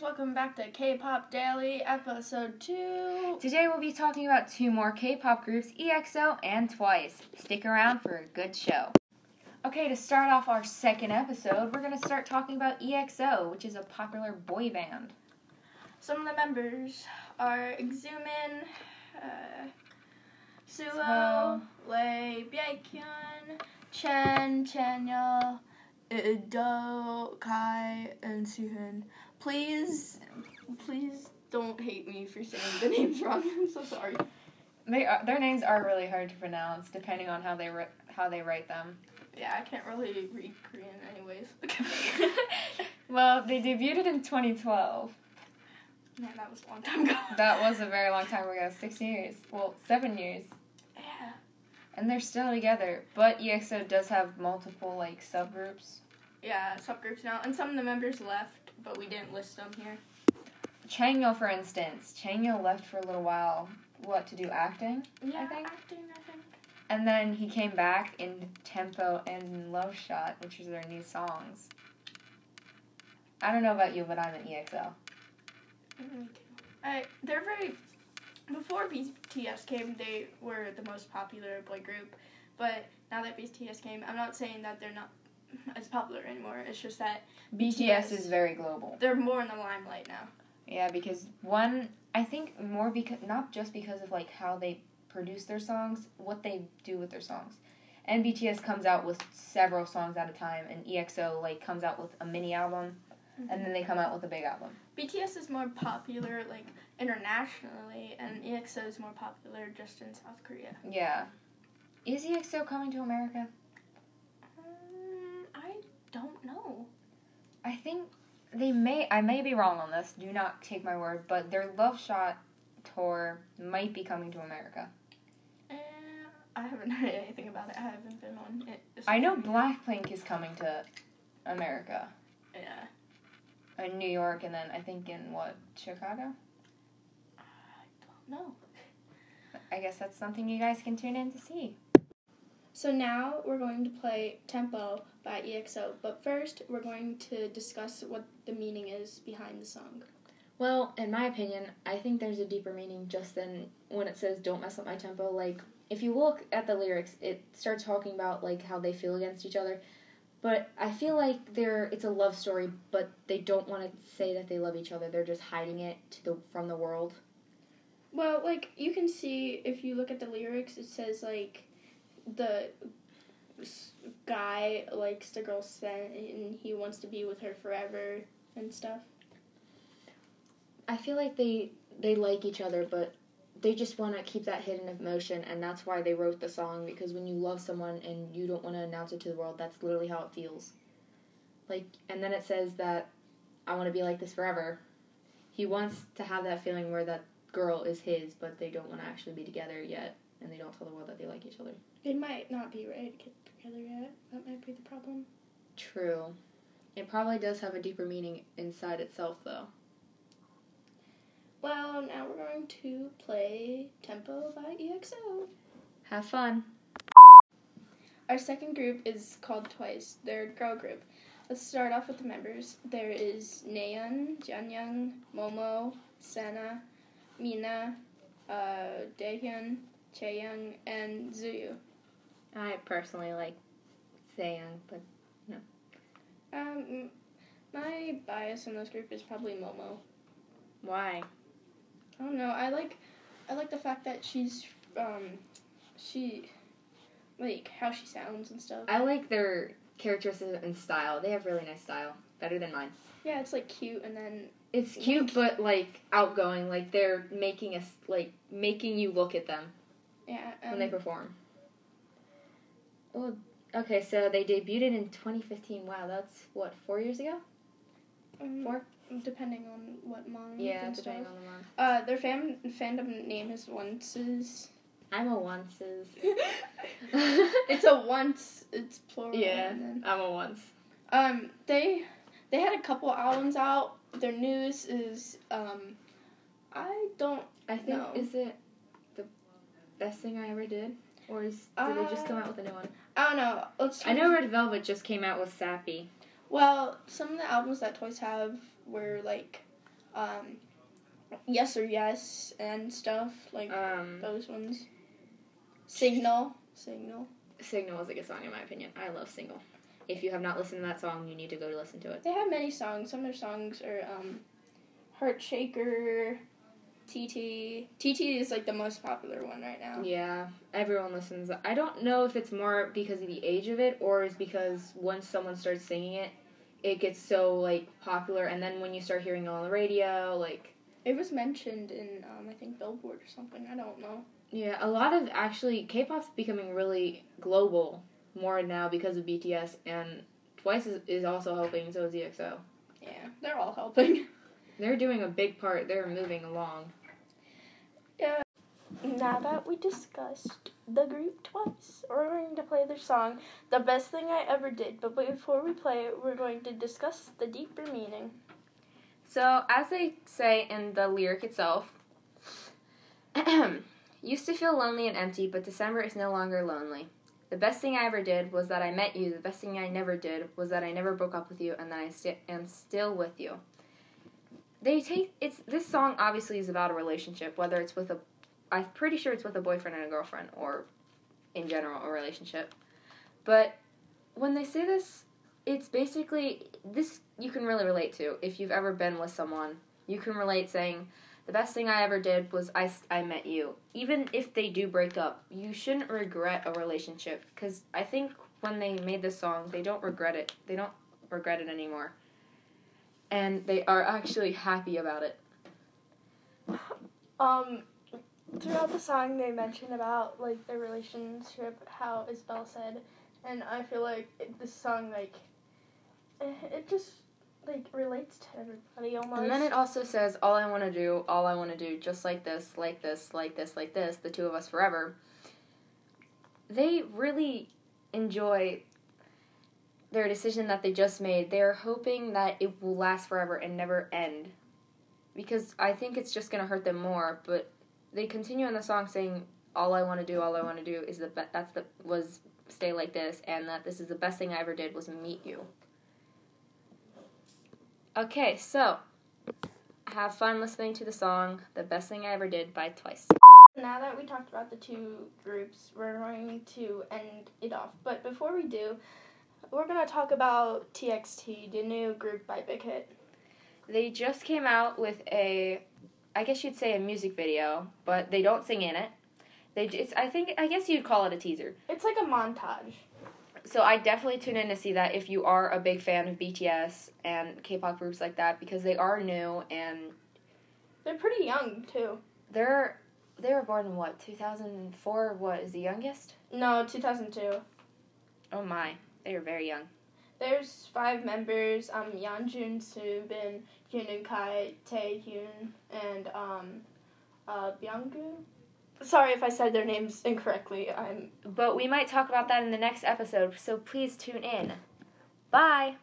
welcome back to K-Pop Daily, episode 2. Today we'll be talking about two more K-pop groups, EXO and Twice. Stick around for a good show. Okay, to start off our second episode, we're going to start talking about EXO, which is a popular boy band. Some of the members are Xiumin, uh, Suho. Lay, Baekhyun, Chen, Chanyeol, Do, Kai, and Sehun. Please, please don't hate me for saying the names wrong. I'm so sorry. They are, their names are really hard to pronounce, depending on how they ri- how they write them. Yeah, I can't really read Korean anyways. well, they debuted in 2012. Man, that was a long time ago. That was a very long time ago, six years. Well, seven years. Yeah. And they're still together, but EXO does have multiple like subgroups. Yeah, subgroups now, and some of the members left, but we didn't list them here. Chanyeol, for instance, Chanyeol left for a little while. What to do acting? Yeah, think. acting, I think. And then he came back in Tempo and in Love Shot, which is their new songs. I don't know about you, but I'm an E EXO. Me too. I, they're very. Before BTS came, they were the most popular boy group, but now that BTS came, I'm not saying that they're not as popular anymore. It's just that BTS is very global. they're more in the limelight now. Yeah, because one, I think more because not just because of like how they produce their songs, what they do with their songs. And BTS comes out with several songs at a time, and EXO like comes out with a mini album, and mm-hmm. then they come out with a big album. BTS is more popular like internationally, and EXO is more popular just in South Korea. Yeah. Is EXO coming to America? Don't know. I think they may. I may be wrong on this. Do not take my word, but their Love Shot tour might be coming to America. Eh, I haven't heard anything about it. I haven't been on it. I know Blackpink is coming to America, Yeah. in New York, and then I think in what Chicago. I don't know. I guess that's something you guys can tune in to see. So now we're going to play Tempo by EXO, but first we're going to discuss what the meaning is behind the song. Well, in my opinion, I think there's a deeper meaning just than when it says "Don't mess up my tempo." Like, if you look at the lyrics, it starts talking about like how they feel against each other. But I feel like they're it's a love story, but they don't want to say that they love each other. They're just hiding it to the from the world. Well, like you can see if you look at the lyrics, it says like the guy likes the girl Sen and he wants to be with her forever and stuff. I feel like they they like each other, but they just want to keep that hidden emotion, and that's why they wrote the song. Because when you love someone and you don't want to announce it to the world, that's literally how it feels. Like, and then it says that I want to be like this forever. He wants to have that feeling where that girl is his, but they don't want to actually be together yet, and they don't tell the world that they like each other. They might not be ready to get together yet. That might be the problem. True. It probably does have a deeper meaning inside itself, though. Well, now we're going to play Tempo by EXO. Have fun. Our second group is called Twice. They're a girl group. Let's start off with the members. There is Nayeon, Jeongyeon, Momo, Sana, Mina, uh, Dahyun, Chaeyoung, and Tzuyu. I personally like Sayang, but no. Um, my bias in this group is probably Momo. why? I don't know. I like, I like the fact that she's, um, she, like how she sounds and stuff. I like their characteristics and style. They have really nice style, better than mine. Yeah, it's like cute, and then It's cute, but like outgoing. Like they're making us like making you look at them yeah, um, when they perform. Well, okay, so they debuted in 2015. Wow, that's what four years ago. um, four? depending on what month. Yeah, depending stuff. on the month. Uh, their fam fandom name is Onces. I'm a onces. it's a once. It's plural. Yeah, and then- I'm a once. Um, they they had a couple albums out. Their newest is um, I don't. I think No. is it best thing I ever did, or is did they just come Uh, out with a new one? I don't know. Let's. I know Red Velvet just came out with Sappy. Well, some of the albums that Twice have were like um, Yes or Yes and stuff like Um, those ones. Signal, Signal. Signal is a good song in my opinion. I love Signal. If you have not listened to that song, you need to go to listen to it. They have many songs. Some of their songs are um, Heart Shaker, TT. TT is like the most popular one right now. Yeah, everyone listens. I don't know if it's more because of the age of it or is because once someone starts singing it, it gets so like popular, and then when you start hearing it on the radio, like It was mentioned in um, I think Billboard or something. I don't know. yeah, a lot of actually K-pop's becoming really global more now because of BTS, and Twice is, is also helping. So is EXO. Yeah, they're all helping. They're doing a big part. They're moving along. Now that we discussed the group twice, we're going to play their song, The Best Thing I Ever Did. But before we play it, we're going to discuss the deeper meaning. So, as they say in the lyric itself, used to feel lonely and empty, but December is no longer lonely. The best thing I ever did was that I met you. The best thing I never did was that I never broke up with you, and that I st- am still with you. They take it's this song obviously is about a relationship, whether it's with a, I'm pretty sure it's with a boyfriend and a girlfriend, or in general a relationship. But when they say this, it's basically this you can really relate to if you've ever been with someone. You can relate saying, the best thing I ever did was I, I met you. Even if they do break up, you shouldn't regret a relationship because I think when they made this song, they don't regret it. They don't regret it anymore. And they are actually happy about it. Um, throughout the song, they mention about like their relationship, how Isabel said, and I feel like it, this song like eh, it just like relates to everybody almost. And then it also says, All I want to do, all I want to do, just like this, like this, like this, like this, the two of us forever. They really enjoy their decision that they just made. They're hoping that it will last forever and never end. Because I think it's just going to hurt them more, but they continue in the song saying, All I want to do, all I want to do is the be- that's the was stay like this, and that this is the best thing I ever did was meet you. Okay, so have fun listening to the song "The Best Thing I Ever Did" by Twice. Now that we talked about the two groups, we're going to end it off. But before we do, we're gonna talk about TXT, the new group by Big Hit. They just came out with a, I guess you'd say a music video, but they don't sing in it. They, it's, I think, I guess you'd call it a teaser. It's like a montage. So I definitely tune in to see that if you are a big fan of BTS and K-pop groups like that because they are new and They're pretty young too. they're they were born in what 2004. What is the youngest? No, 2002. Oh my, they are very young. There's five members: um, Yeonjun, Soobin, Hueningkai, Taehyun, and um, uh, Beomgyu. Sorry if I said their names incorrectly. I'm But we might talk about that in the next episode, so please tune in. Bye.